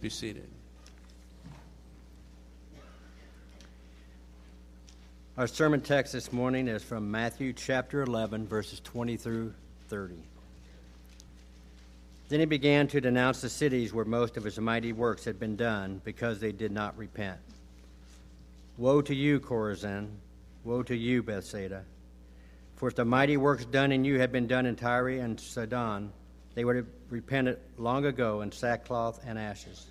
be seated. Our sermon text this morning is from Matthew chapter 11, verses 20 through 30. Then he began to denounce the cities where most of his mighty works had been done because they did not repent. Woe to you, Chorazin! Woe to you, Bethsaida! For if the mighty works done in you had been done in Tyre and Sidon, they would have repented long ago in sackcloth and ashes.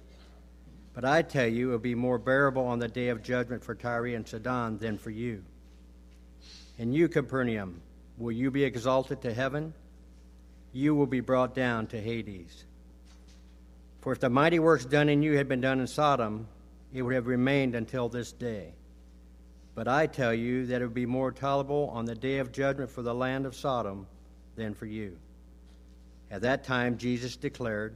But I tell you, it will be more bearable on the day of judgment for Tyre and Sidon than for you. And you, Capernaum, will you be exalted to heaven? You will be brought down to Hades. For if the mighty works done in you had been done in Sodom, it would have remained until this day. But I tell you that it would be more tolerable on the day of judgment for the land of Sodom than for you. At that time, Jesus declared,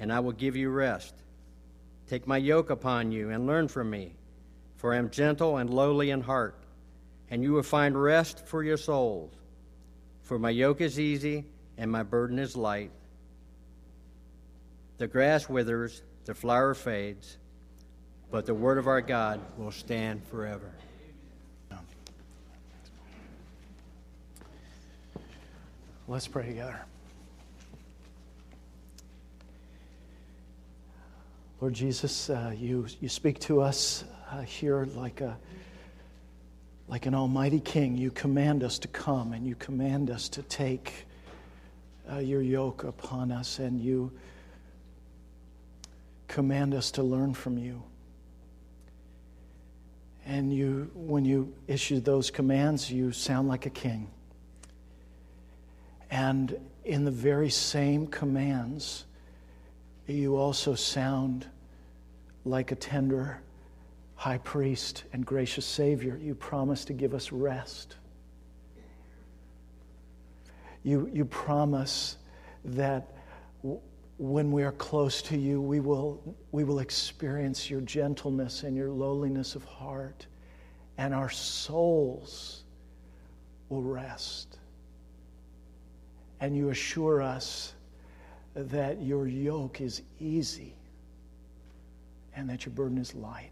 and I will give you rest. Take my yoke upon you and learn from me, for I am gentle and lowly in heart, and you will find rest for your souls. For my yoke is easy and my burden is light. The grass withers, the flower fades but the word of our God will stand forever. Let's pray together. Lord Jesus, uh, you, you speak to us uh, here like, a, like an almighty king. You command us to come and you command us to take uh, your yoke upon us and you command us to learn from you. And you, when you issue those commands, you sound like a king. And in the very same commands, you also sound like a tender high priest and gracious Savior. You promise to give us rest. You, you promise that when we are close to you, we will, we will experience your gentleness and your lowliness of heart, and our souls will rest. And you assure us that your yoke is easy and that your burden is light.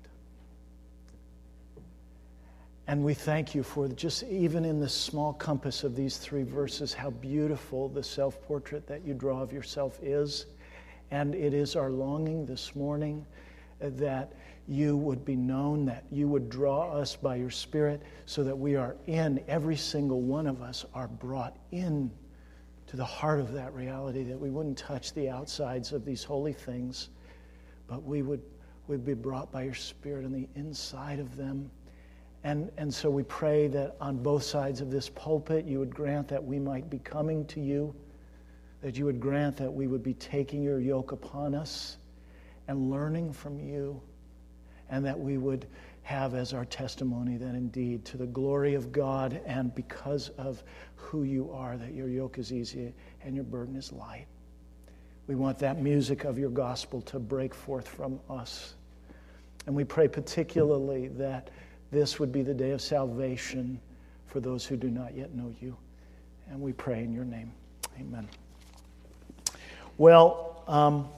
And we thank you for just even in the small compass of these three verses, how beautiful the self portrait that you draw of yourself is and it is our longing this morning that you would be known, that you would draw us by your Spirit so that we are in, every single one of us are brought in to the heart of that reality, that we wouldn't touch the outsides of these holy things, but we would, would be brought by your Spirit on the inside of them. And, and so we pray that on both sides of this pulpit, you would grant that we might be coming to you that you would grant that we would be taking your yoke upon us and learning from you, and that we would have as our testimony that indeed, to the glory of God and because of who you are, that your yoke is easy and your burden is light. We want that music of your gospel to break forth from us. And we pray particularly that this would be the day of salvation for those who do not yet know you. And we pray in your name. Amen. Well, um,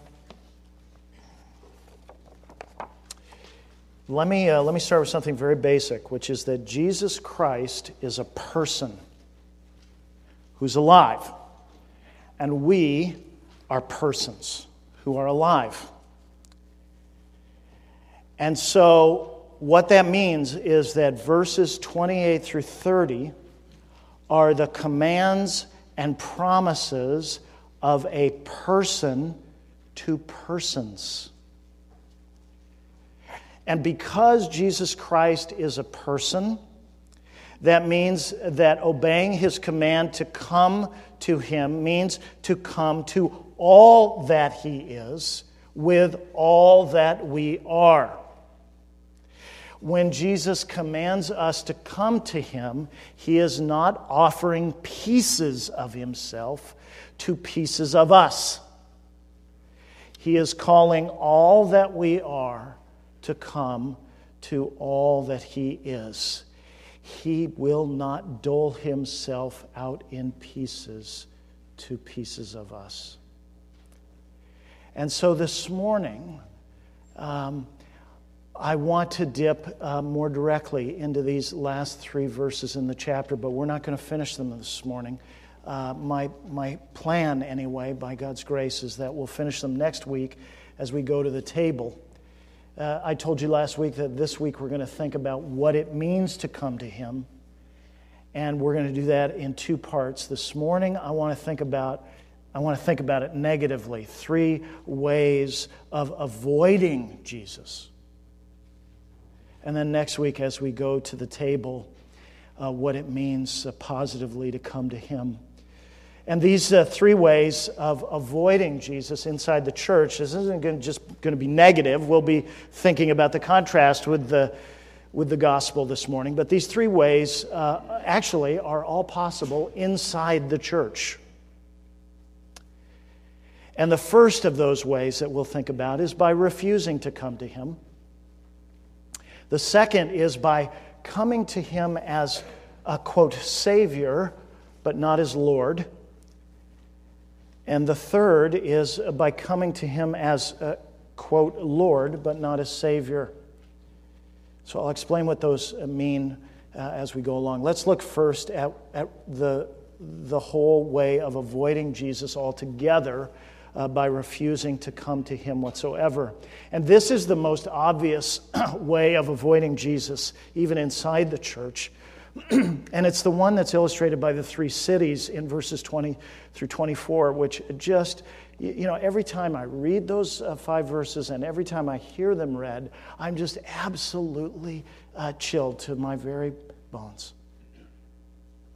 let, me, uh, let me start with something very basic, which is that Jesus Christ is a person who's alive, and we are persons who are alive. And so, what that means is that verses 28 through 30 are the commands and promises of a person to persons. And because Jesus Christ is a person, that means that obeying his command to come to him means to come to all that he is with all that we are. When Jesus commands us to come to him, he is not offering pieces of himself to pieces of us. He is calling all that we are to come to all that He is. He will not dole Himself out in pieces to pieces of us. And so this morning, um, I want to dip uh, more directly into these last three verses in the chapter, but we're not going to finish them this morning. Uh, my, my plan, anyway, by God's grace, is that we'll finish them next week as we go to the table. Uh, I told you last week that this week we're going to think about what it means to come to Him. And we're going to do that in two parts. This morning, I want to think about. I want to think about it negatively. Three ways of avoiding Jesus. And then next week, as we go to the table, uh, what it means uh, positively to come to Him. And these uh, three ways of avoiding Jesus inside the church, this isn't gonna, just going to be negative. We'll be thinking about the contrast with the, with the gospel this morning. But these three ways uh, actually are all possible inside the church. And the first of those ways that we'll think about is by refusing to come to Him. The second is by coming to Him as a quote, Savior, but not as Lord. And the third is by coming to him as, a, quote, Lord, but not as Savior. So I'll explain what those mean uh, as we go along. Let's look first at, at the, the whole way of avoiding Jesus altogether uh, by refusing to come to him whatsoever. And this is the most obvious way of avoiding Jesus, even inside the church. and it's the one that's illustrated by the three cities in verses 20 through 24, which just, you know, every time I read those uh, five verses and every time I hear them read, I'm just absolutely uh, chilled to my very bones.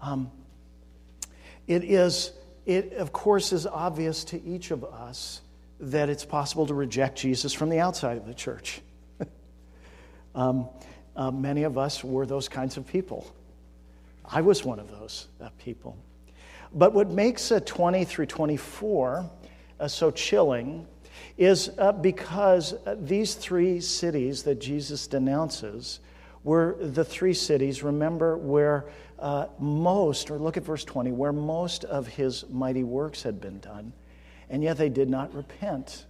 Um, it is, it of course is obvious to each of us that it's possible to reject Jesus from the outside of the church. um, uh, many of us were those kinds of people. I was one of those uh, people. But what makes uh, 20 through 24 uh, so chilling is uh, because uh, these three cities that Jesus denounces were the three cities, remember, where uh, most, or look at verse 20, where most of his mighty works had been done, and yet they did not repent.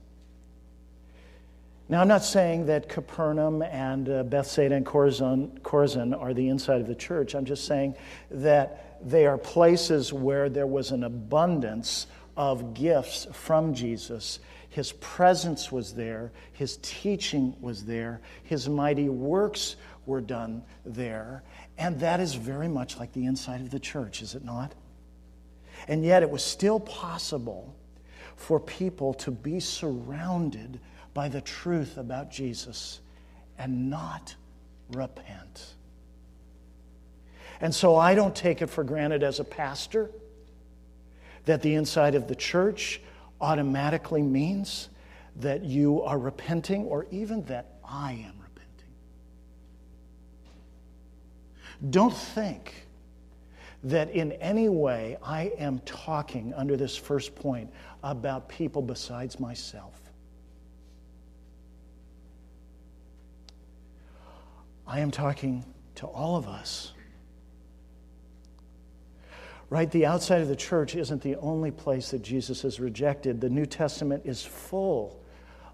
Now, I'm not saying that Capernaum and uh, Bethsaida and Chorazin, Chorazin are the inside of the church. I'm just saying that they are places where there was an abundance of gifts from Jesus. His presence was there, his teaching was there, his mighty works were done there. And that is very much like the inside of the church, is it not? And yet, it was still possible for people to be surrounded by the truth about Jesus and not repent. And so I don't take it for granted as a pastor that the inside of the church automatically means that you are repenting or even that I am repenting. Don't think that in any way I am talking under this first point about people besides myself. I am talking to all of us. Right? The outside of the church isn't the only place that Jesus has rejected. The New Testament is full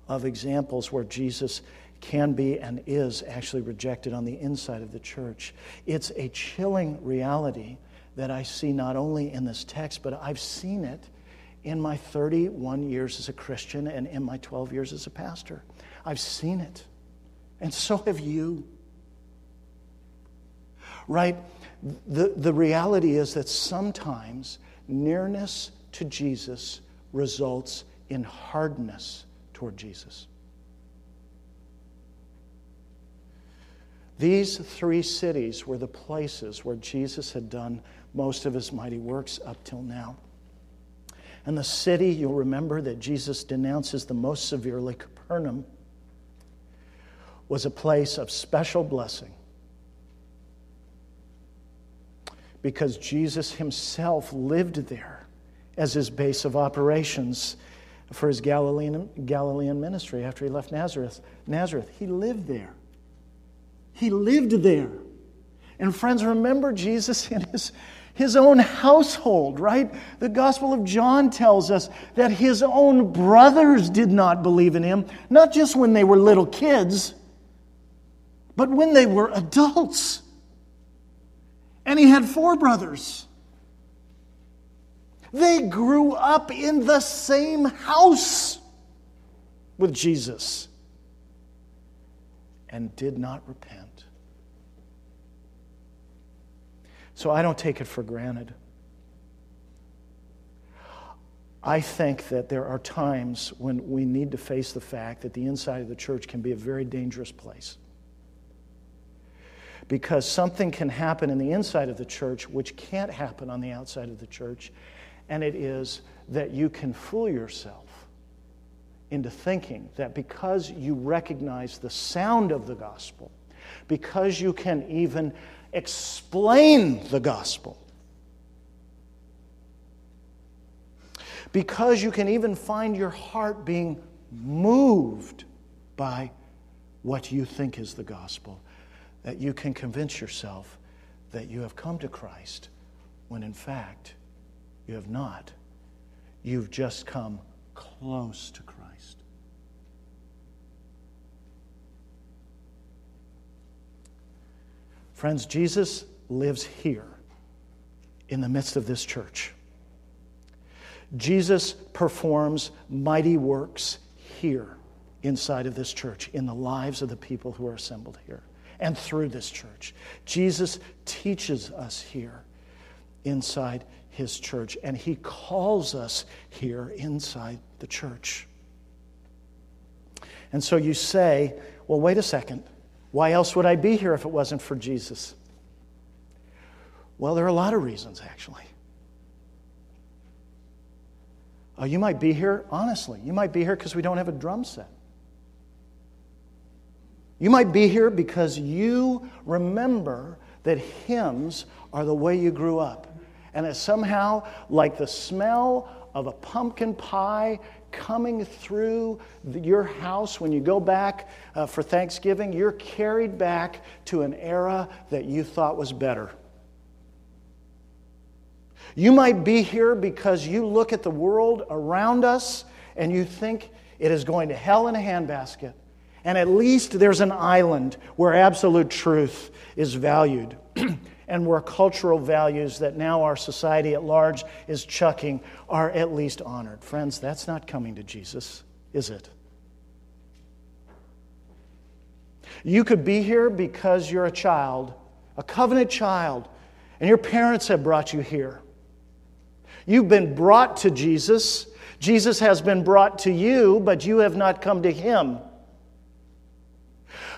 of examples where Jesus can be and is actually rejected on the inside of the church. It's a chilling reality that I see not only in this text, but I've seen it in my 31 years as a Christian and in my 12 years as a pastor. I've seen it. And so have you right? The, the reality is that sometimes nearness to Jesus results in hardness toward Jesus. These three cities were the places where Jesus had done most of his mighty works up till now. And the city, you'll remember that Jesus denounces the most severely, Capernaum, was a place of special blessing because Jesus himself lived there as his base of operations for his Galilean, Galilean ministry after he left Nazareth. Nazareth, he lived there. He lived there. And friends, remember Jesus in his, his own household, right? The Gospel of John tells us that his own brothers did not believe in him, not just when they were little kids, but when they were adults. And he had four brothers. They grew up in the same house with Jesus and did not repent. So I don't take it for granted. I think that there are times when we need to face the fact that the inside of the church can be a very dangerous place. Because something can happen in the inside of the church which can't happen on the outside of the church, and it is that you can fool yourself into thinking that because you recognize the sound of the gospel, because you can even explain the gospel, because you can even find your heart being moved by what you think is the gospel, that you can convince yourself that you have come to Christ when in fact you have not. You've just come close to Christ. Friends, Jesus lives here in the midst of this church. Jesus performs mighty works here inside of this church, in the lives of the people who are assembled here and through this church. Jesus teaches us here inside his church, and he calls us here inside the church. And so you say, well, wait a second. Why else would I be here if it wasn't for Jesus? Well, there are a lot of reasons, actually. Uh, you might be here, honestly, you might be here because we don't have a drum set. You might be here because you remember that hymns are the way you grew up and it's somehow like the smell of a pumpkin pie coming through your house when you go back uh, for Thanksgiving, you're carried back to an era that you thought was better. You might be here because you look at the world around us and you think it is going to hell in a handbasket. And at least there's an island where absolute truth is valued. and where cultural values that now our society at large is chucking are at least honored. Friends, that's not coming to Jesus, is it? You could be here because you're a child, a covenant child, and your parents have brought you here. You've been brought to Jesus. Jesus has been brought to you, but you have not come to him.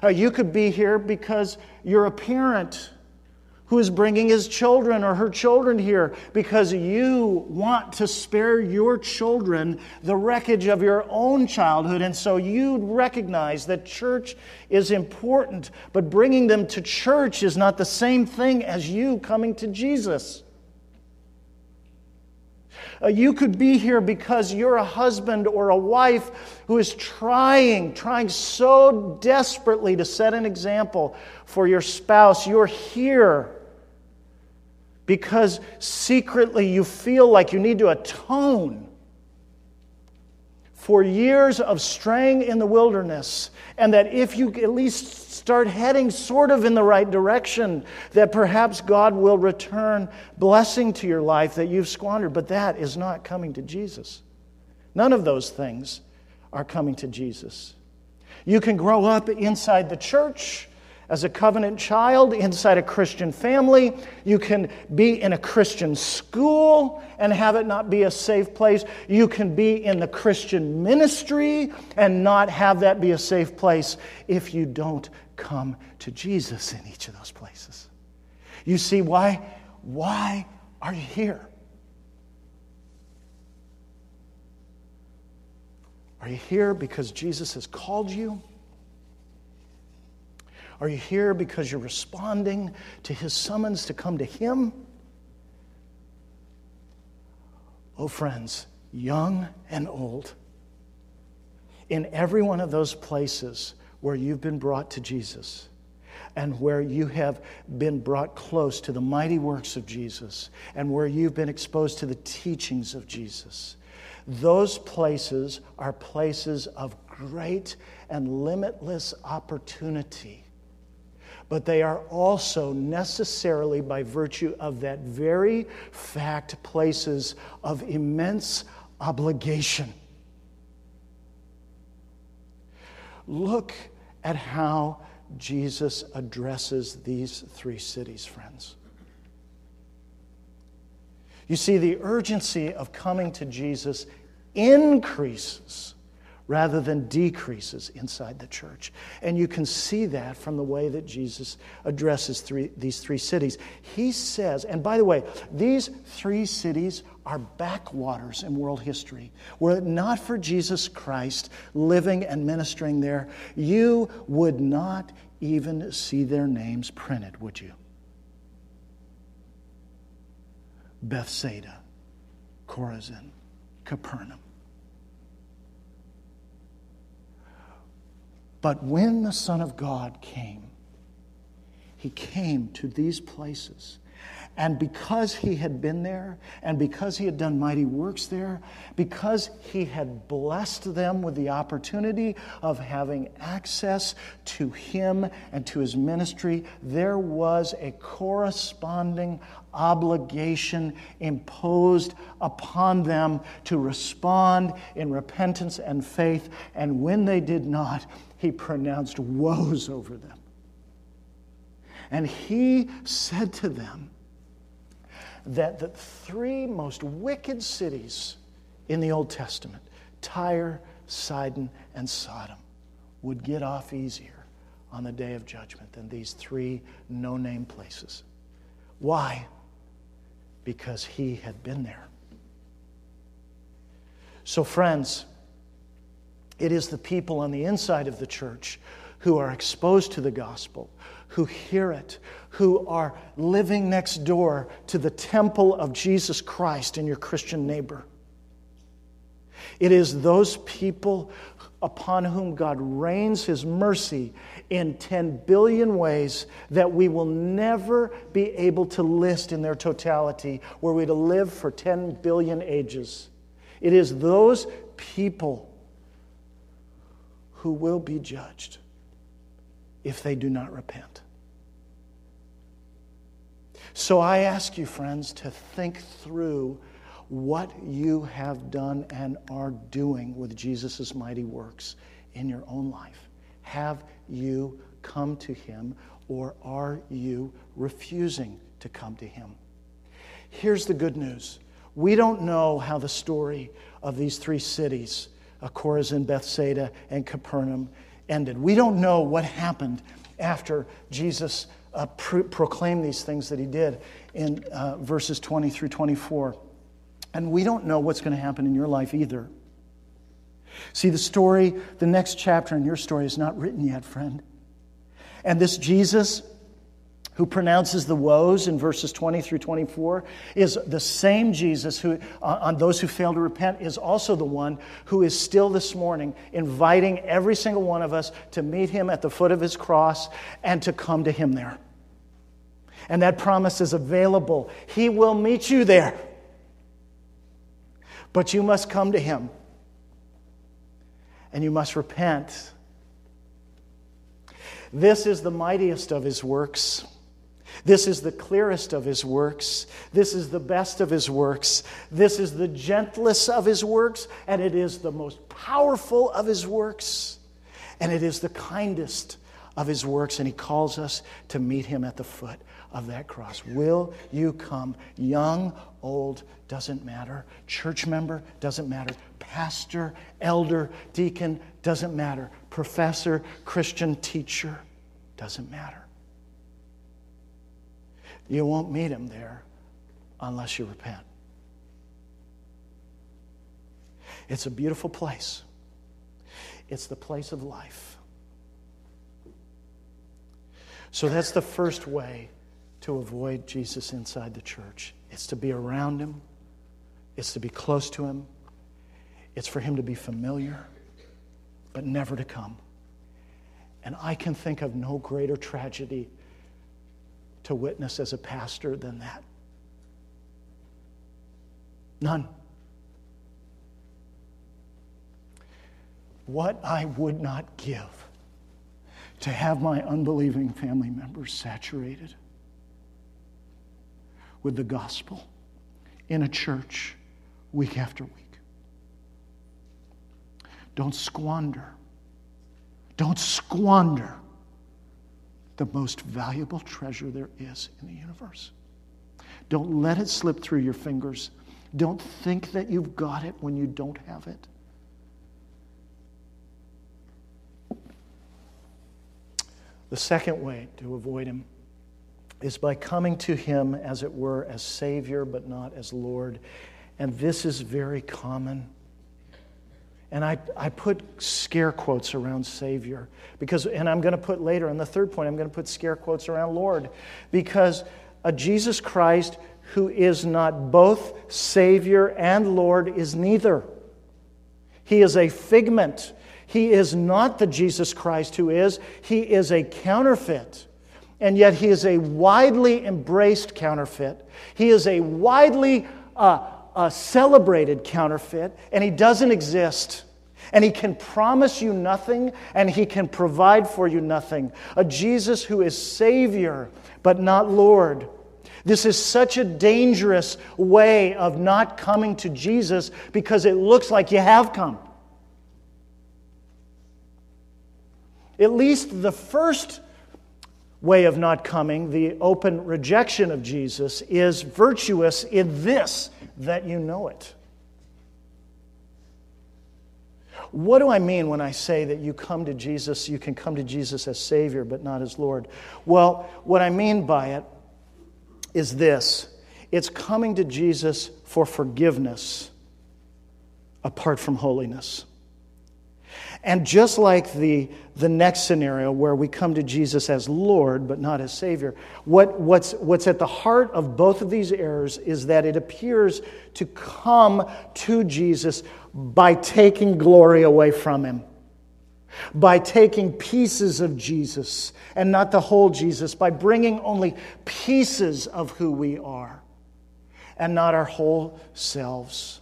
Uh, you could be here because you're a parent who is bringing his children or her children here because you want to spare your children the wreckage of your own childhood. And so you recognize that church is important, but bringing them to church is not the same thing as you coming to Jesus. Uh, you could be here because you're a husband or a wife who is trying, trying so desperately to set an example for your spouse. You're here because secretly you feel like you need to atone for years of straying in the wilderness, and that if you at least start heading sort of in the right direction, that perhaps God will return blessing to your life that you've squandered. But that is not coming to Jesus. None of those things are coming to Jesus. You can grow up inside the church as a covenant child inside a Christian family. You can be in a Christian school and have it not be a safe place. You can be in the Christian ministry and not have that be a safe place if you don't come to Jesus in each of those places. You see why? Why are you here? Are you here because Jesus has called you? Are you here because you're responding to his summons to come to him? Oh, friends, young and old, in every one of those places where you've been brought to Jesus and where you have been brought close to the mighty works of Jesus and where you've been exposed to the teachings of Jesus, those places are places of great and limitless opportunity but they are also necessarily, by virtue of that very fact, places of immense obligation. Look at how Jesus addresses these three cities, friends. You see, the urgency of coming to Jesus increases rather than decreases inside the church. And you can see that from the way that Jesus addresses three, these three cities. He says, and by the way, these three cities are backwaters in world history. Were it not for Jesus Christ living and ministering there, you would not even see their names printed, would you? Bethsaida, Chorazin, Capernaum. But when the Son of God came, he came to these places. And because he had been there, and because he had done mighty works there, because he had blessed them with the opportunity of having access to him and to his ministry, there was a corresponding obligation imposed upon them to respond in repentance and faith. And when they did not, he pronounced woes over them. And he said to them that the three most wicked cities in the Old Testament, Tyre, Sidon, and Sodom, would get off easier on the day of judgment than these three no name places. Why? Because he had been there. So, friends, it is the people on the inside of the church who are exposed to the gospel, who hear it, who are living next door to the temple of Jesus Christ in your Christian neighbor. It is those people upon whom God rains his mercy in 10 billion ways that we will never be able to list in their totality were we to live for 10 billion ages. It is those people who will be judged if they do not repent. So I ask you, friends, to think through what you have done and are doing with Jesus' mighty works in your own life. Have you come to him or are you refusing to come to him? Here's the good news we don't know how the story of these three cities Chorazin, Bethsaida, and Capernaum ended. We don't know what happened after Jesus uh, pro- proclaimed these things that he did in uh, verses 20 through 24. And we don't know what's going to happen in your life either. See, the story, the next chapter in your story is not written yet, friend. And this Jesus who pronounces the woes in verses 20 through 24 is the same Jesus who, uh, on those who fail to repent, is also the one who is still this morning inviting every single one of us to meet him at the foot of his cross and to come to him there. And that promise is available. He will meet you there. But you must come to him. And you must repent. This is the mightiest of his works. This is the clearest of his works. This is the best of his works. This is the gentlest of his works, and it is the most powerful of his works, and it is the kindest of his works. And he calls us to meet him at the foot of that cross. Will you come? Young, old, doesn't matter. Church member, doesn't matter. Pastor, elder, deacon, doesn't matter. Professor, Christian teacher, doesn't matter. You won't meet him there unless you repent. It's a beautiful place. it's the place of life. So that's the first way to avoid Jesus inside the church. It's to be around him, it's to be close to him, it's for him to be familiar, but never to come. And I can think of no greater tragedy to witness as a pastor than that. None. What I would not give to have my unbelieving family members saturated with the gospel in a church week after week. Don't squander. Don't squander the most valuable treasure there is in the universe. Don't let it slip through your fingers. Don't think that you've got it when you don't have it. The second way to avoid him is by coming to him, as it were, as Savior, but not as Lord. And this is very common. And I, I put scare quotes around Savior because, and I'm going to put later, in the third point, I'm going to put scare quotes around Lord because a Jesus Christ who is not both Savior and Lord is neither. He is a figment. He is not the Jesus Christ who is, he is a counterfeit and yet he is a widely embraced counterfeit. He is a widely uh, uh, celebrated counterfeit, and he doesn't exist. And he can promise you nothing, and he can provide for you nothing. A Jesus who is Savior, but not Lord. This is such a dangerous way of not coming to Jesus because it looks like you have come. At least the first way of not coming, the open rejection of Jesus, is virtuous in this that you know it. What do I mean when I say that you come to Jesus, you can come to Jesus as Savior, but not as Lord? Well, what I mean by it is this it's coming to Jesus for forgiveness apart from holiness. And just like the, the next scenario where we come to Jesus as Lord but not as Savior, what, what's, what's at the heart of both of these errors is that it appears to come to Jesus by taking glory away from Him, by taking pieces of Jesus and not the whole Jesus, by bringing only pieces of who we are and not our whole selves.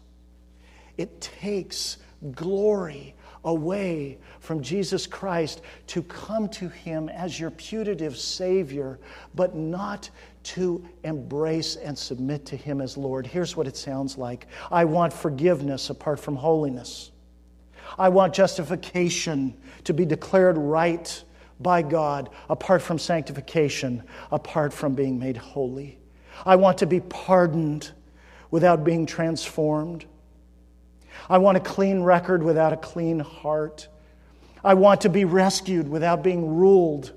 It takes glory away from Jesus Christ to come to Him as your putative Savior, but not to embrace and submit to Him as Lord. Here's what it sounds like I want forgiveness apart from holiness. I want justification to be declared right by God apart from sanctification, apart from being made holy. I want to be pardoned without being transformed. I want a clean record without a clean heart. I want to be rescued without being ruled.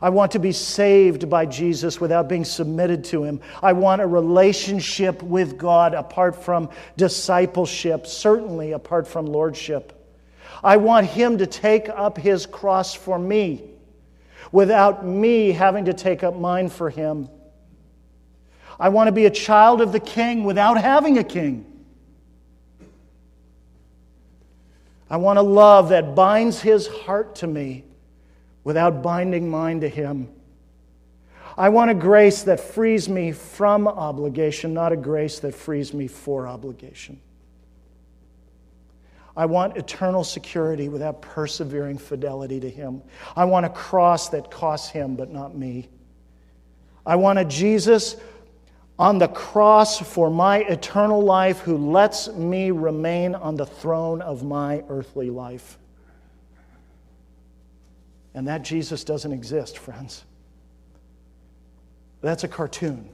I want to be saved by Jesus without being submitted to Him. I want a relationship with God apart from discipleship, certainly apart from lordship. I want Him to take up His cross for me without me having to take up mine for Him. I want to be a child of the King without having a king. I want a love that binds his heart to me without binding mine to him. I want a grace that frees me from obligation, not a grace that frees me for obligation. I want eternal security without persevering fidelity to Him. I want a cross that costs Him, but not me. I want a Jesus on the cross for my eternal life who lets me remain on the throne of my earthly life. And that Jesus doesn't exist, friends. That's a cartoon.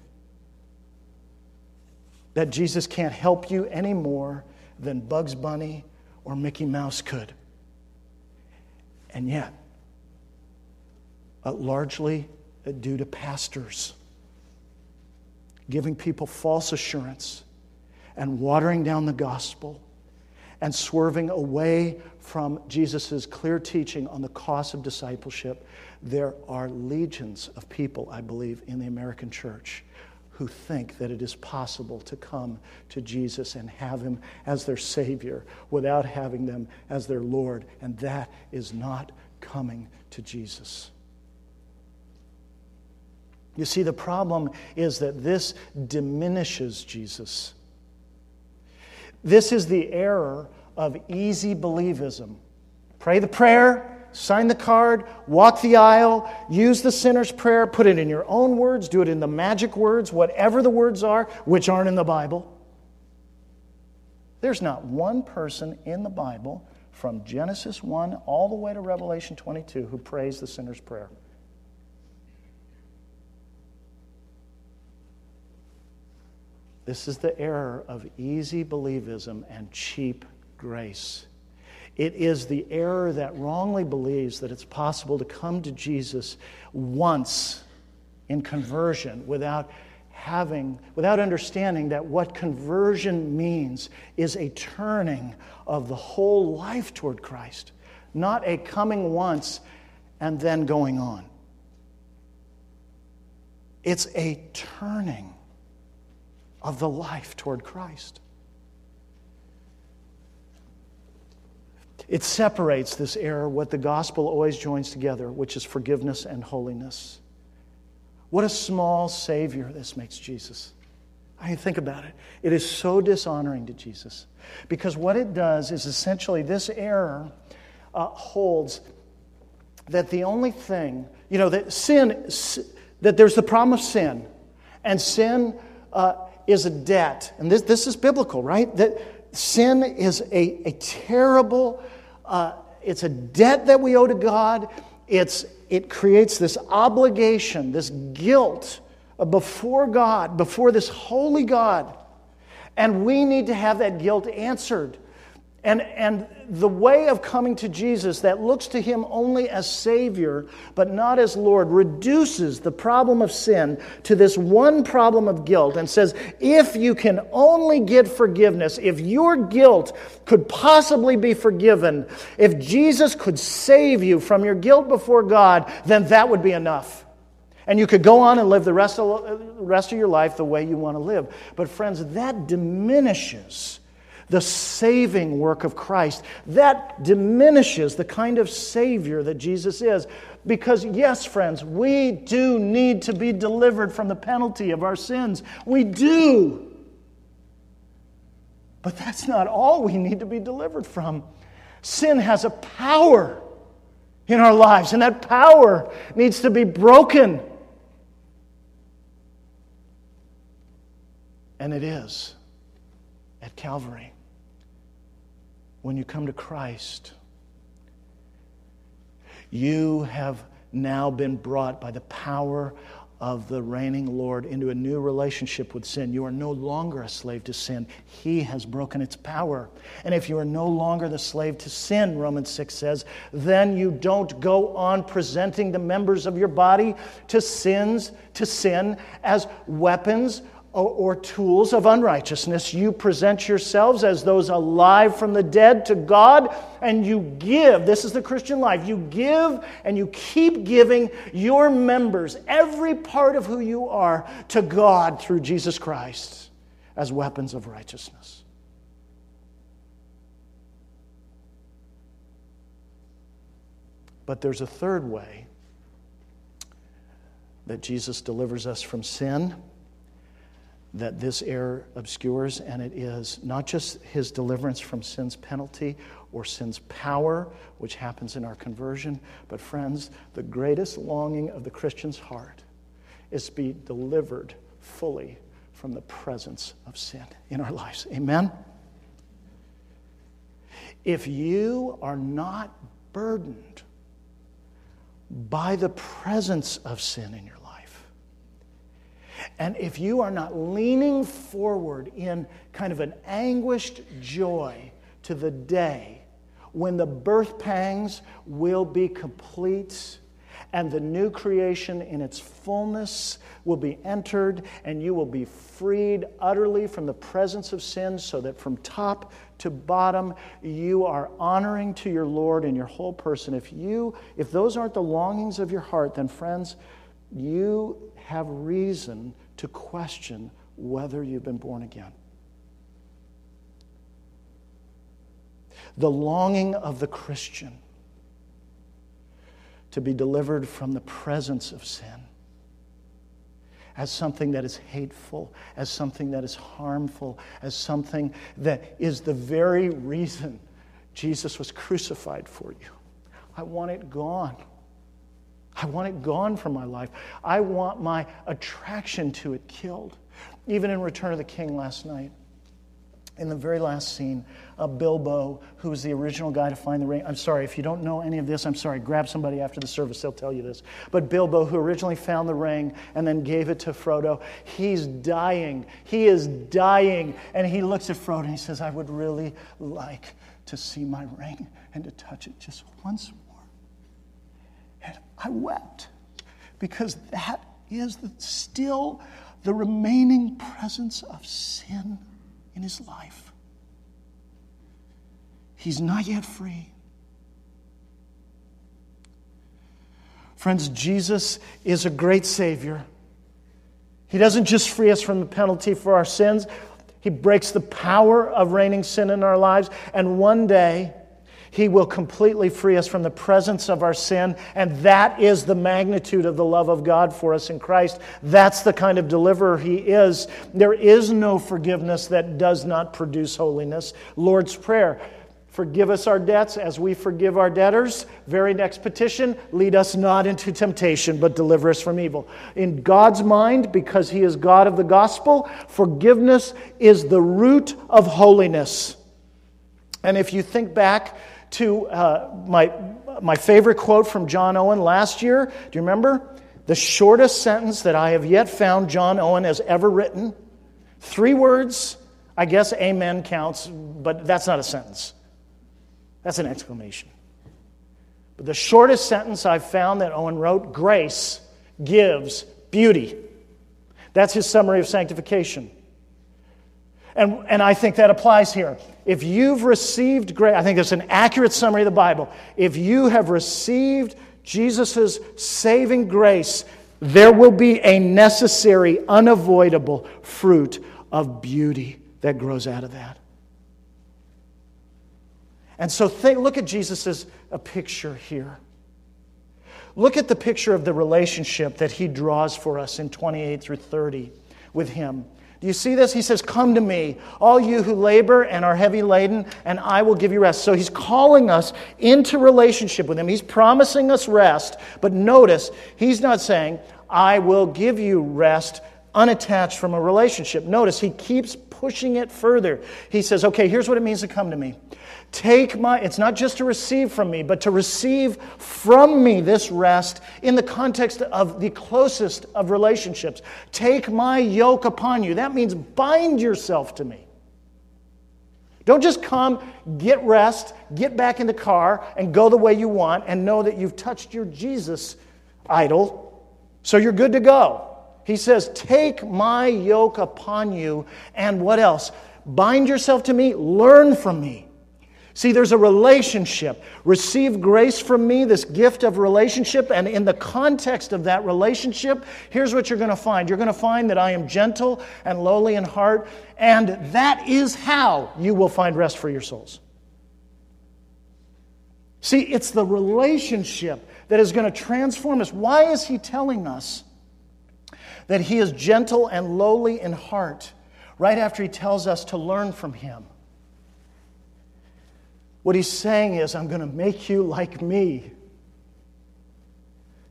That Jesus can't help you any more than Bugs Bunny or Mickey Mouse could. And yet, largely due to pastors giving people false assurance and watering down the gospel and swerving away from Jesus' clear teaching on the cost of discipleship, there are legions of people, I believe, in the American church who think that it is possible to come to Jesus and have him as their Savior without having them as their Lord. And that is not coming to Jesus. You see, the problem is that this diminishes Jesus. This is the error of easy believism. Pray the prayer, sign the card, walk the aisle, use the sinner's prayer, put it in your own words, do it in the magic words, whatever the words are, which aren't in the Bible. There's not one person in the Bible from Genesis 1 all the way to Revelation 22 who prays the sinner's prayer. This is the error of easy believism and cheap grace. It is the error that wrongly believes that it's possible to come to Jesus once in conversion without having, without understanding that what conversion means is a turning of the whole life toward Christ, not a coming once and then going on. It's a turning of the life toward Christ. It separates this error what the gospel always joins together, which is forgiveness and holiness. What a small Savior this makes Jesus. I mean, think about it. It is so dishonoring to Jesus because what it does is essentially this error uh, holds that the only thing, you know, that sin, that there's the problem of sin, and sin uh, is a debt. And this, this is biblical, right? That sin is a, a terrible uh, it's a debt that we owe to God. It's, it creates this obligation, this guilt before God, before this holy God. And we need to have that guilt answered. And, and the way of coming to Jesus that looks to Him only as Savior, but not as Lord, reduces the problem of sin to this one problem of guilt and says, if you can only get forgiveness, if your guilt could possibly be forgiven, if Jesus could save you from your guilt before God, then that would be enough. And you could go on and live the rest of, rest of your life the way you want to live. But, friends, that diminishes the saving work of Christ. That diminishes the kind of Savior that Jesus is. Because, yes, friends, we do need to be delivered from the penalty of our sins. We do. But that's not all we need to be delivered from. Sin has a power in our lives, and that power needs to be broken. And it is at Calvary when you come to Christ, you have now been brought by the power of the reigning Lord into a new relationship with sin. You are no longer a slave to sin. He has broken its power. And if you are no longer the slave to sin, Romans 6 says, then you don't go on presenting the members of your body to sins, to sin as weapons or, tools of unrighteousness. You present yourselves as those alive from the dead to God, and you give. This is the Christian life. You give and you keep giving your members, every part of who you are, to God through Jesus Christ as weapons of righteousness. But there's a third way that Jesus delivers us from sin that this error obscures, and it is not just his deliverance from sin's penalty or sin's power, which happens in our conversion, but friends, the greatest longing of the Christian's heart is to be delivered fully from the presence of sin in our lives. Amen? If you are not burdened by the presence of sin in your life, and if you are not leaning forward in kind of an anguished joy to the day when the birth pangs will be complete and the new creation in its fullness will be entered, and you will be freed utterly from the presence of sin, so that from top to bottom, you are honoring to your Lord and your whole person. If you if those aren't the longings of your heart, then friends, you have reason to question whether you've been born again. The longing of the Christian to be delivered from the presence of sin as something that is hateful, as something that is harmful, as something that is the very reason Jesus was crucified for you. I want it gone. I want it gone from my life. I want my attraction to it killed. Even in Return of the King last night, in the very last scene, uh, Bilbo, who was the original guy to find the ring. I'm sorry, if you don't know any of this, I'm sorry. Grab somebody after the service, they'll tell you this. But Bilbo, who originally found the ring and then gave it to Frodo, he's dying. He is dying. And he looks at Frodo and he says, I would really like to see my ring and to touch it just once I wept because that is the, still the remaining presence of sin in his life. He's not yet free. Friends, Jesus is a great Savior. He doesn't just free us from the penalty for our sins, He breaks the power of reigning sin in our lives. And one day, he will completely free us from the presence of our sin, and that is the magnitude of the love of God for us in Christ. That's the kind of deliverer He is. There is no forgiveness that does not produce holiness. Lord's Prayer. Forgive us our debts as we forgive our debtors. Very next petition, lead us not into temptation, but deliver us from evil. In God's mind, because He is God of the gospel, forgiveness is the root of holiness. And if you think back to uh, my, my favorite quote from John Owen last year. Do you remember? The shortest sentence that I have yet found John Owen has ever written. Three words. I guess amen counts, but that's not a sentence. That's an exclamation. But the shortest sentence I've found that Owen wrote grace gives beauty. That's his summary of sanctification. And, and I think that applies here. If you've received grace, I think it's an accurate summary of the Bible. If you have received Jesus' saving grace, there will be a necessary, unavoidable fruit of beauty that grows out of that. And so think, look at Jesus' a picture here. Look at the picture of the relationship that he draws for us in 28 through 30 with him. Do you see this? He says, Come to me, all you who labor and are heavy laden, and I will give you rest. So he's calling us into relationship with him. He's promising us rest. But notice, he's not saying, I will give you rest unattached from a relationship. Notice, he keeps pushing it further. He says, Okay, here's what it means to come to me. Take my, it's not just to receive from me, but to receive from me this rest in the context of the closest of relationships. Take my yoke upon you. That means bind yourself to me. Don't just come, get rest, get back in the car, and go the way you want, and know that you've touched your Jesus idol, so you're good to go. He says, Take my yoke upon you, and what else? Bind yourself to me, learn from me. See, there's a relationship. Receive grace from me, this gift of relationship. And in the context of that relationship, here's what you're going to find you're going to find that I am gentle and lowly in heart. And that is how you will find rest for your souls. See, it's the relationship that is going to transform us. Why is he telling us that he is gentle and lowly in heart right after he tells us to learn from him? What he's saying is, I'm going to make you like me.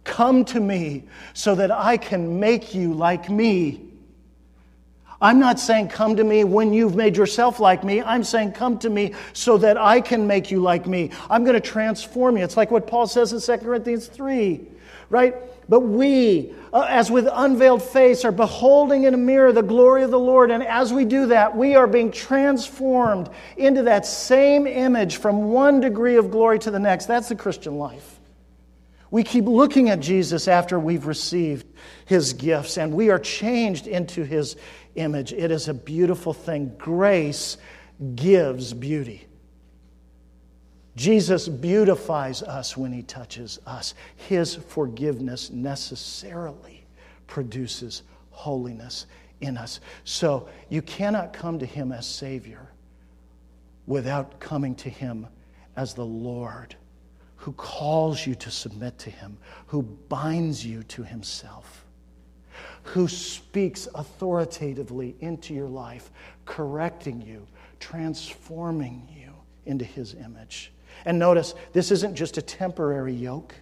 Come to me so that I can make you like me. I'm not saying come to me when you've made yourself like me. I'm saying come to me so that I can make you like me. I'm going to transform you. It's like what Paul says in 2 Corinthians 3, right? But we, uh, as with unveiled face, are beholding in a mirror the glory of the Lord. And as we do that, we are being transformed into that same image from one degree of glory to the next. That's the Christian life. We keep looking at Jesus after we've received his gifts, and we are changed into his image. It is a beautiful thing. Grace gives beauty. Jesus beautifies us when he touches us. His forgiveness necessarily produces holiness in us. So you cannot come to him as Savior without coming to him as the Lord who calls you to submit to him, who binds you to himself, who speaks authoritatively into your life, correcting you, transforming you into his image. And notice, this isn't just a temporary yoke.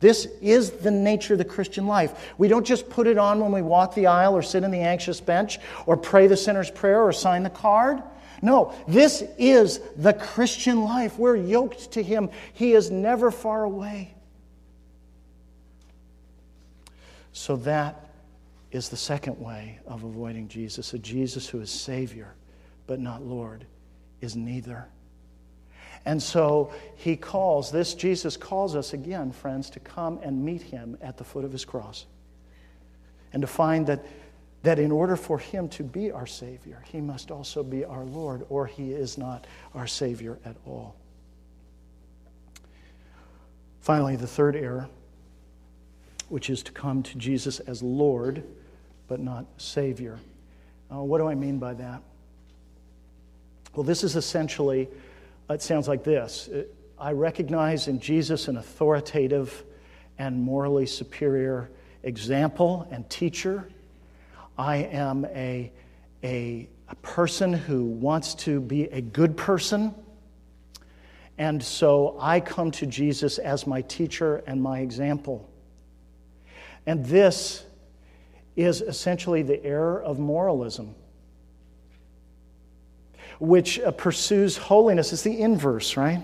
This is the nature of the Christian life. We don't just put it on when we walk the aisle or sit in the anxious bench or pray the sinner's prayer or sign the card. No, this is the Christian life. We're yoked to Him, He is never far away. So that is the second way of avoiding Jesus. A Jesus who is Savior but not Lord is neither. And so he calls, this Jesus calls us again, friends, to come and meet him at the foot of his cross. And to find that, that in order for him to be our Savior, he must also be our Lord, or he is not our Savior at all. Finally, the third error, which is to come to Jesus as Lord, but not Savior. Uh, what do I mean by that? Well, this is essentially it sounds like this I recognize in Jesus an authoritative and morally superior example and teacher. I am a, a, a person who wants to be a good person. And so I come to Jesus as my teacher and my example. And this is essentially the error of moralism which uh, pursues holiness. It's the inverse, right?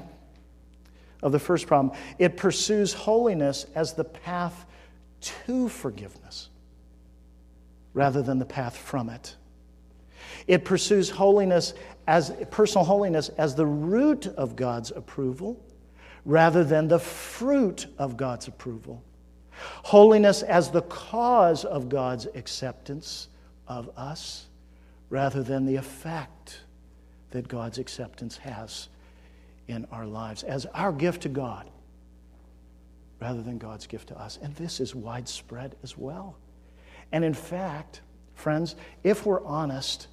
Of the first problem. It pursues holiness as the path to forgiveness rather than the path from it. It pursues holiness as personal holiness as the root of God's approval rather than the fruit of God's approval. Holiness as the cause of God's acceptance of us rather than the effect that God's acceptance has in our lives as our gift to God rather than God's gift to us. And this is widespread as well. And in fact, friends, if we're honest,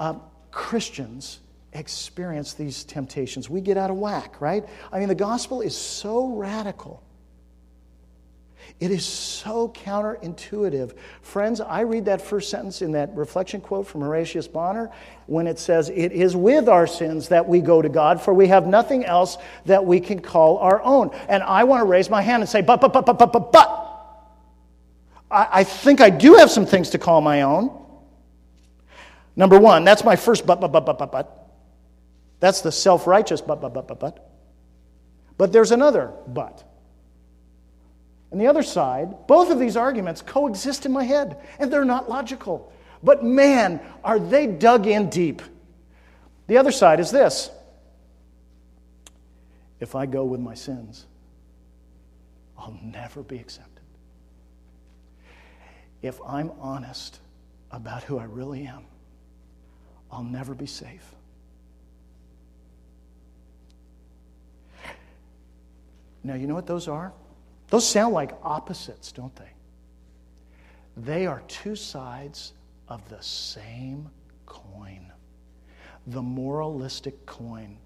uh, Christians experience these temptations. We get out of whack, right? I mean, the gospel is so radical it is so counterintuitive. Friends, I read that first sentence in that reflection quote from Horatius Bonar when it says, It is with our sins that we go to God, for we have nothing else that we can call our own. And I want to raise my hand and say, But, but, but, but, but, but, but. I, I think I do have some things to call my own. Number one, that's my first but, but, but, but, but, but. That's the self righteous but, but, but, but, but. But there's another but. And the other side, both of these arguments coexist in my head, and they're not logical. But man, are they dug in deep. The other side is this if I go with my sins, I'll never be accepted. If I'm honest about who I really am, I'll never be safe. Now, you know what those are? Those sound like opposites, don't they? They are two sides of the same coin, the moralistic coin.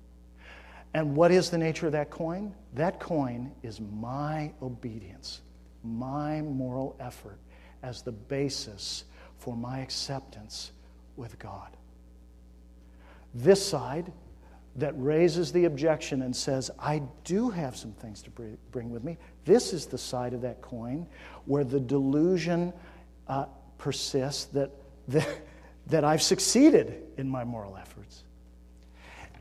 And what is the nature of that coin? That coin is my obedience, my moral effort as the basis for my acceptance with God. This side that raises the objection and says, I do have some things to bring with me. This is the side of that coin where the delusion uh, persists that, that, that I've succeeded in my moral efforts.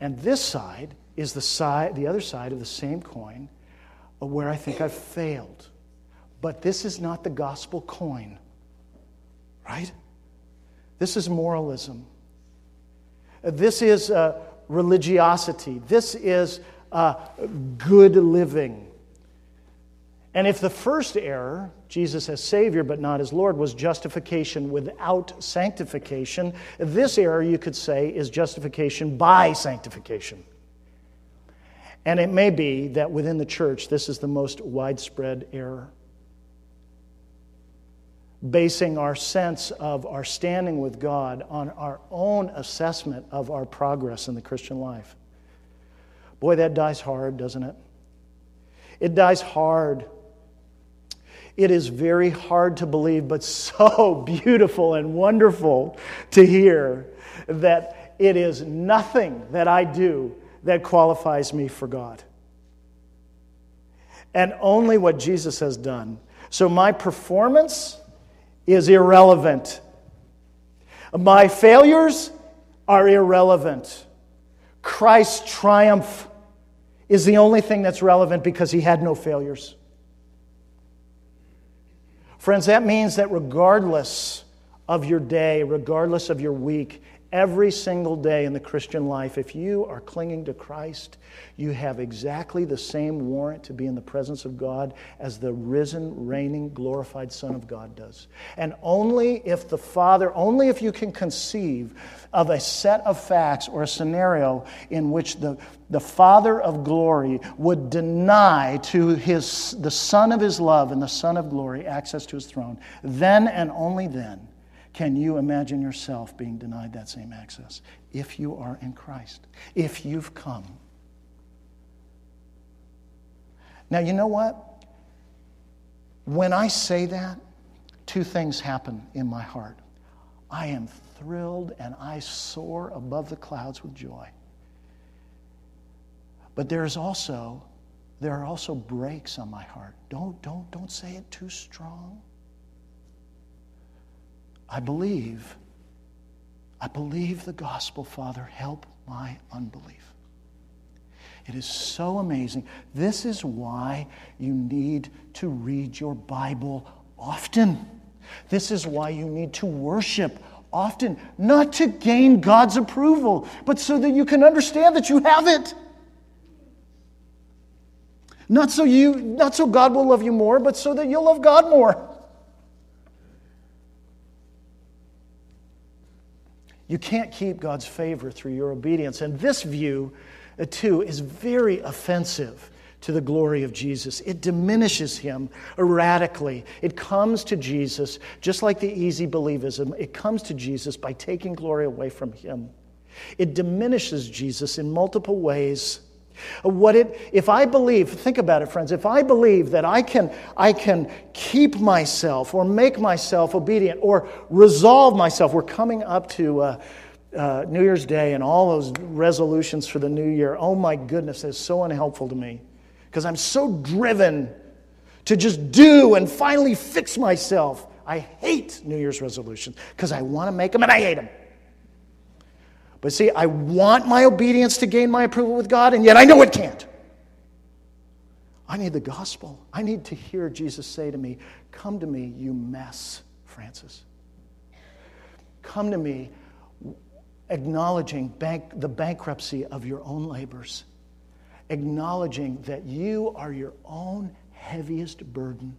And this side is the, side, the other side of the same coin where I think I've failed. But this is not the gospel coin, right? This is moralism. This is uh, religiosity. This is uh, good living. And if the first error, Jesus as Savior but not as Lord, was justification without sanctification, this error, you could say, is justification by sanctification. And it may be that within the church, this is the most widespread error. Basing our sense of our standing with God on our own assessment of our progress in the Christian life. Boy, that dies hard, doesn't it? It dies hard it is very hard to believe, but so beautiful and wonderful to hear that it is nothing that I do that qualifies me for God. And only what Jesus has done. So my performance is irrelevant. My failures are irrelevant. Christ's triumph is the only thing that's relevant because he had no failures. Friends, that means that regardless of your day, regardless of your week, every single day in the Christian life, if you are clinging to Christ, you have exactly the same warrant to be in the presence of God as the risen, reigning, glorified Son of God does. And only if the Father, only if you can conceive of a set of facts or a scenario in which the, the Father of glory would deny to his, the Son of his love and the Son of glory access to his throne, then and only then can you imagine yourself being denied that same access if you are in Christ, if you've come now, you know what? When I say that, two things happen in my heart. I am thrilled and I soar above the clouds with joy. But there's also there are also brakes on my heart. Don't don't don't say it too strong. I believe I believe the gospel, Father, help my unbelief. It is so amazing. This is why you need to read your Bible often. This is why you need to worship often, not to gain God's approval, but so that you can understand that you have it. Not so you not so God will love you more, but so that you'll love God more. You can't keep God's favor through your obedience. And this view uh, too, is very offensive to the glory of Jesus. It diminishes him radically. It comes to Jesus, just like the easy believism, it comes to Jesus by taking glory away from him. It diminishes Jesus in multiple ways. What it, if I believe, think about it, friends, if I believe that I can, I can keep myself or make myself obedient or resolve myself, we're coming up to. Uh, uh, New Year's Day and all those resolutions for the new year, oh my goodness, that's so unhelpful to me because I'm so driven to just do and finally fix myself. I hate New Year's resolutions because I want to make them and I hate them. But see, I want my obedience to gain my approval with God, and yet I know it can't. I need the gospel. I need to hear Jesus say to me, Come to me, you mess, Francis. Come to me, acknowledging bank, the bankruptcy of your own labors, acknowledging that you are your own heaviest burden,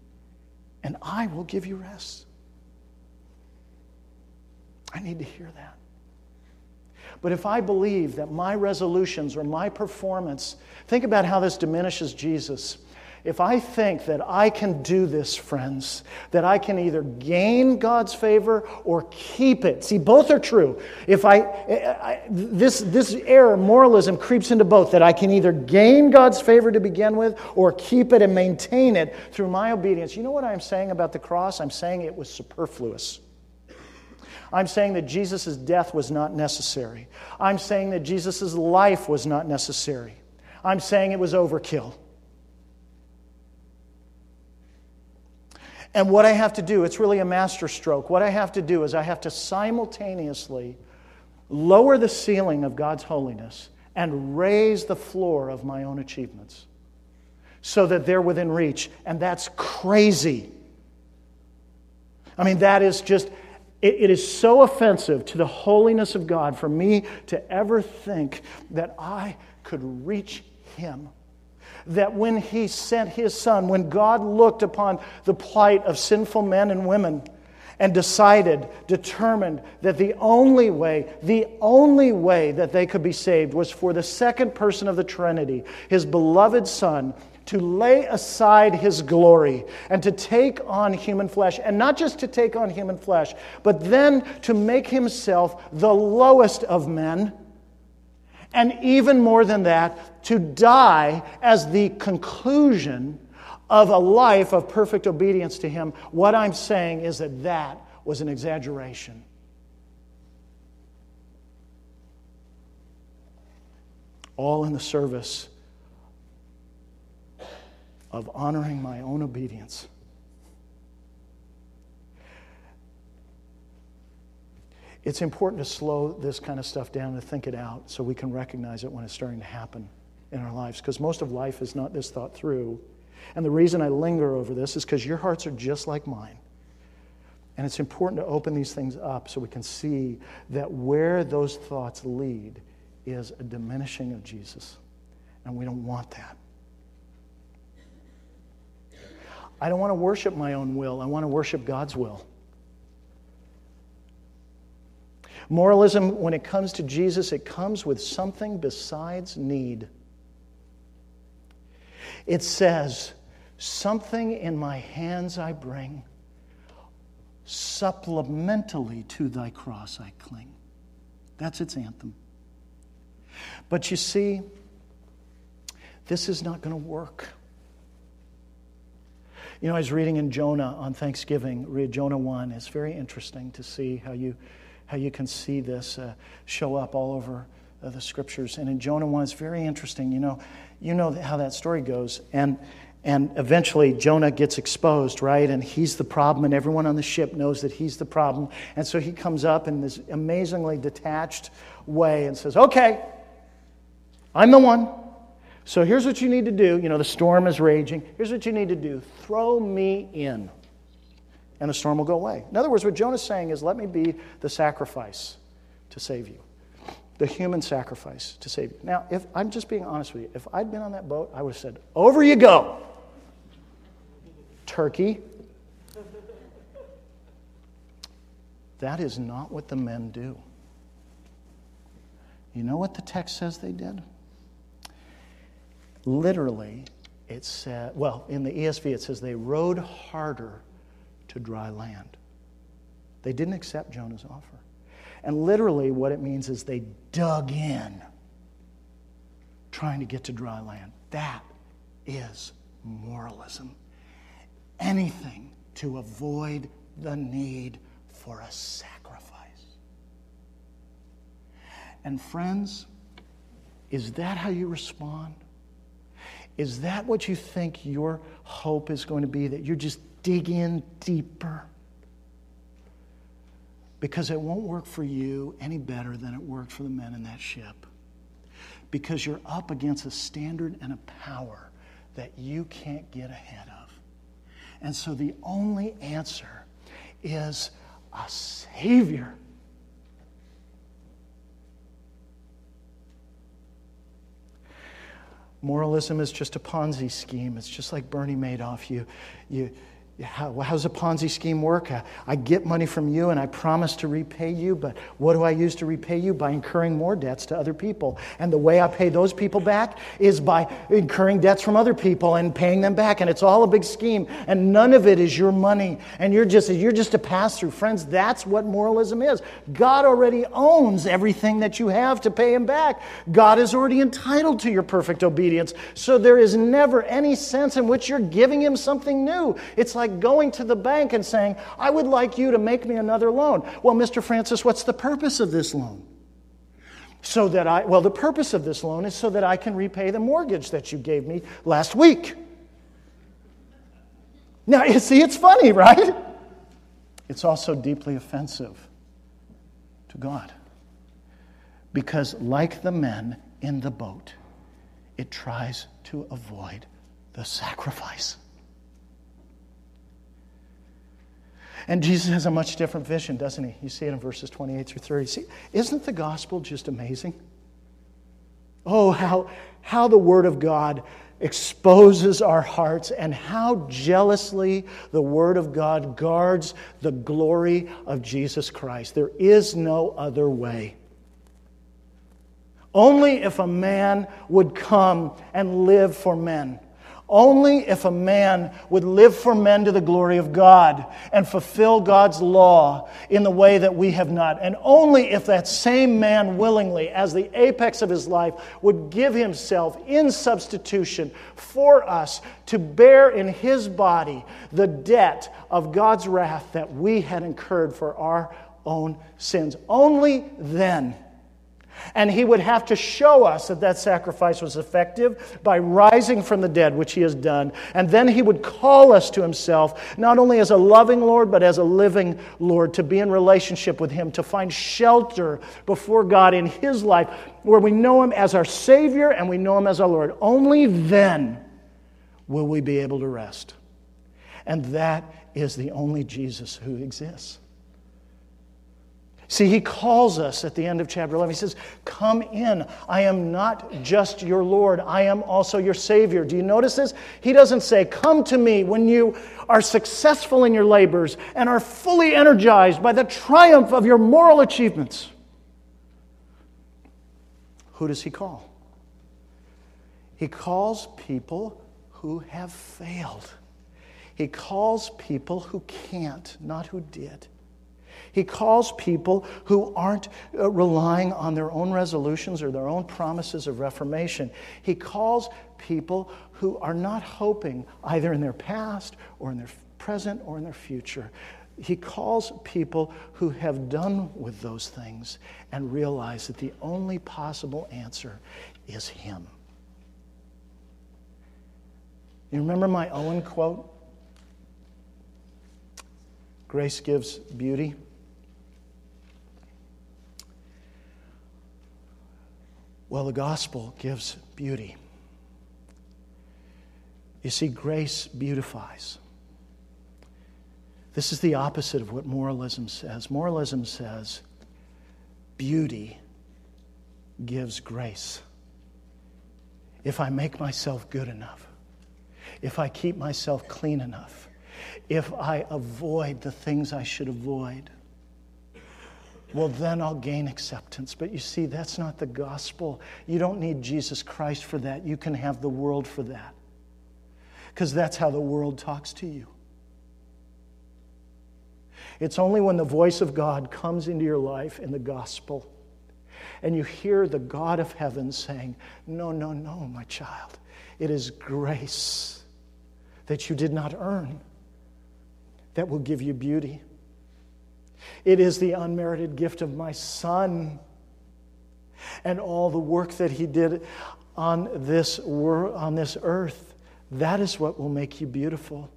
and I will give you rest. I need to hear that. But if I believe that my resolutions or my performance, think about how this diminishes Jesus if I think that I can do this, friends, that I can either gain God's favor or keep it. See, both are true. If I, I, this, this error, moralism, creeps into both, that I can either gain God's favor to begin with or keep it and maintain it through my obedience. You know what I'm saying about the cross? I'm saying it was superfluous. I'm saying that Jesus' death was not necessary. I'm saying that Jesus' life was not necessary. I'm saying it was overkill. And what I have to do, it's really a master stroke. What I have to do is I have to simultaneously lower the ceiling of God's holiness and raise the floor of my own achievements so that they're within reach. And that's crazy. I mean, that is just, it, it is so offensive to the holiness of God for me to ever think that I could reach Him. That when he sent his son, when God looked upon the plight of sinful men and women and decided, determined that the only way, the only way that they could be saved was for the second person of the Trinity, his beloved son, to lay aside his glory and to take on human flesh. And not just to take on human flesh, but then to make himself the lowest of men and even more than that, to die as the conclusion of a life of perfect obedience to Him. What I'm saying is that that was an exaggeration. All in the service of honoring my own obedience. it's important to slow this kind of stuff down and think it out so we can recognize it when it's starting to happen in our lives. Because most of life is not this thought through. And the reason I linger over this is because your hearts are just like mine. And it's important to open these things up so we can see that where those thoughts lead is a diminishing of Jesus. And we don't want that. I don't want to worship my own will, I want to worship God's will. Moralism, when it comes to Jesus, it comes with something besides need. It says, Something in my hands I bring, supplementally to thy cross I cling. That's its anthem. But you see, this is not going to work. You know, I was reading in Jonah on Thanksgiving, read Jonah 1. It's very interesting to see how you how you can see this uh, show up all over uh, the scriptures. And in Jonah 1, it's very interesting. You know, you know how that story goes. And, and eventually Jonah gets exposed, right? And he's the problem, and everyone on the ship knows that he's the problem. And so he comes up in this amazingly detached way and says, Okay, I'm the one. So here's what you need to do. You know, the storm is raging. Here's what you need to do throw me in and the storm will go away. In other words, what Jonah's saying is, let me be the sacrifice to save you, the human sacrifice to save you. Now, if I'm just being honest with you, if I'd been on that boat, I would have said, over you go, turkey. That is not what the men do. You know what the text says they did? Literally, it said, well, in the ESV, it says they rowed harder to dry land. They didn't accept Jonah's offer. And literally, what it means is they dug in trying to get to dry land. That is moralism. Anything to avoid the need for a sacrifice. And, friends, is that how you respond? Is that what you think your hope is going to be? That you're just dig in deeper. Because it won't work for you any better than it worked for the men in that ship. Because you're up against a standard and a power that you can't get ahead of. And so the only answer is a Savior. Moralism is just a Ponzi scheme. It's just like Bernie Madoff. You, you, how, how's a Ponzi scheme work? Uh, I get money from you and I promise to repay you, but what do I use to repay you? By incurring more debts to other people. And the way I pay those people back is by incurring debts from other people and paying them back. And it's all a big scheme, and none of it is your money. And you're just, you're just a pass through. Friends, that's what moralism is. God already owns everything that you have to pay him back. God is already entitled to your perfect obedience. So there is never any sense in which you're giving him something new. It's like like going to the bank and saying, I would like you to make me another loan. Well, Mr. Francis, what's the purpose of this loan? So that I, well, the purpose of this loan is so that I can repay the mortgage that you gave me last week. Now, you see, it's funny, right? It's also deeply offensive to God. Because, like the men in the boat, it tries to avoid the sacrifice. And Jesus has a much different vision, doesn't he? You see it in verses 28 through 30. See, isn't the gospel just amazing? Oh, how, how the Word of God exposes our hearts and how jealously the Word of God guards the glory of Jesus Christ. There is no other way. Only if a man would come and live for men. Only if a man would live for men to the glory of God and fulfill God's law in the way that we have not. And only if that same man willingly, as the apex of his life, would give himself in substitution for us to bear in his body the debt of God's wrath that we had incurred for our own sins. Only then and he would have to show us that that sacrifice was effective by rising from the dead, which he has done. And then he would call us to himself, not only as a loving Lord, but as a living Lord, to be in relationship with him, to find shelter before God in his life, where we know him as our Savior and we know him as our Lord. Only then will we be able to rest. And that is the only Jesus who exists. See, he calls us at the end of chapter 11. He says, Come in. I am not just your Lord, I am also your Savior. Do you notice this? He doesn't say, Come to me when you are successful in your labors and are fully energized by the triumph of your moral achievements. Who does he call? He calls people who have failed. He calls people who can't, not who did. He calls people who aren't uh, relying on their own resolutions or their own promises of reformation. He calls people who are not hoping either in their past or in their present or in their future. He calls people who have done with those things and realize that the only possible answer is Him. You remember my Owen quote? Grace gives beauty. Well, the gospel gives beauty. You see, grace beautifies. This is the opposite of what moralism says. Moralism says beauty gives grace. If I make myself good enough, if I keep myself clean enough, if I avoid the things I should avoid, well, then I'll gain acceptance. But you see, that's not the gospel. You don't need Jesus Christ for that. You can have the world for that. Because that's how the world talks to you. It's only when the voice of God comes into your life in the gospel and you hear the God of heaven saying, No, no, no, my child. It is grace that you did not earn that will give you beauty. It is the unmerited gift of my Son and all the work that He did on this, wor- on this earth. That is what will make you beautiful.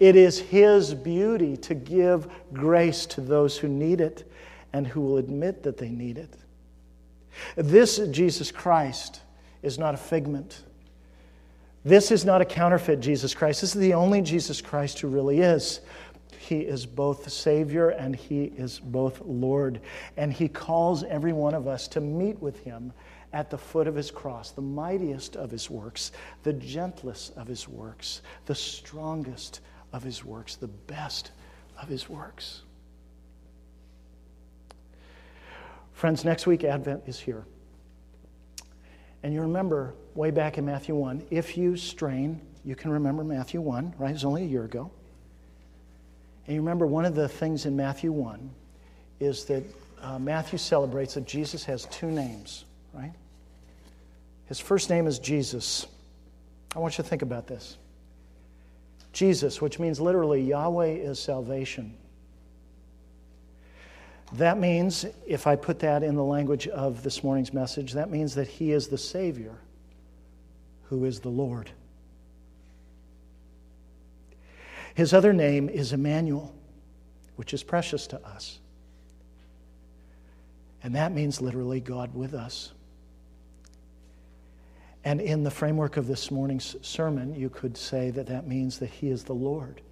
It is His beauty to give grace to those who need it and who will admit that they need it. This Jesus Christ is not a figment. This is not a counterfeit Jesus Christ. This is the only Jesus Christ who really is. He is both Savior and He is both Lord. And He calls every one of us to meet with Him at the foot of His cross, the mightiest of His works, the gentlest of His works, the strongest of His works, the best of His works. Friends, next week Advent is here. And you remember way back in Matthew 1, if you strain, you can remember Matthew 1, right? It was only a year ago. And you remember one of the things in Matthew 1 is that uh, Matthew celebrates that Jesus has two names, right? His first name is Jesus. I want you to think about this. Jesus, which means literally Yahweh is salvation. That means, if I put that in the language of this morning's message, that means that He is the Savior who is the Lord. His other name is Emmanuel, which is precious to us. And that means literally God with us. And in the framework of this morning's sermon, you could say that that means that He is the Lord,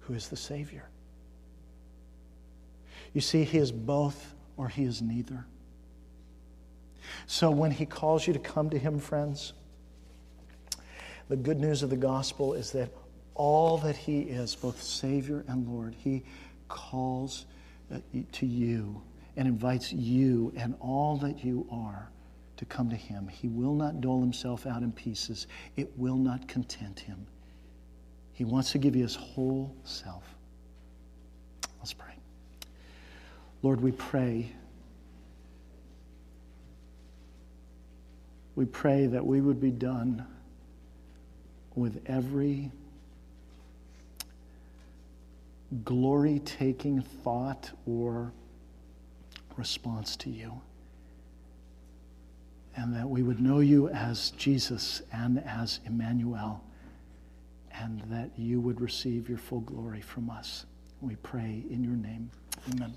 who is the Savior. You see, He is both or He is neither. So when He calls you to come to Him, friends, The good news of the gospel is that all that He is, both Savior and Lord, He calls uh, to you and invites you and all that you are to come to Him. He will not dole Himself out in pieces, it will not content Him. He wants to give you His whole self. Let's pray. Lord, we pray. We pray that we would be done with every glory taking thought or response to you. And that we would know you as Jesus and as Emmanuel, and that you would receive your full glory from us. We pray in your name. Amen.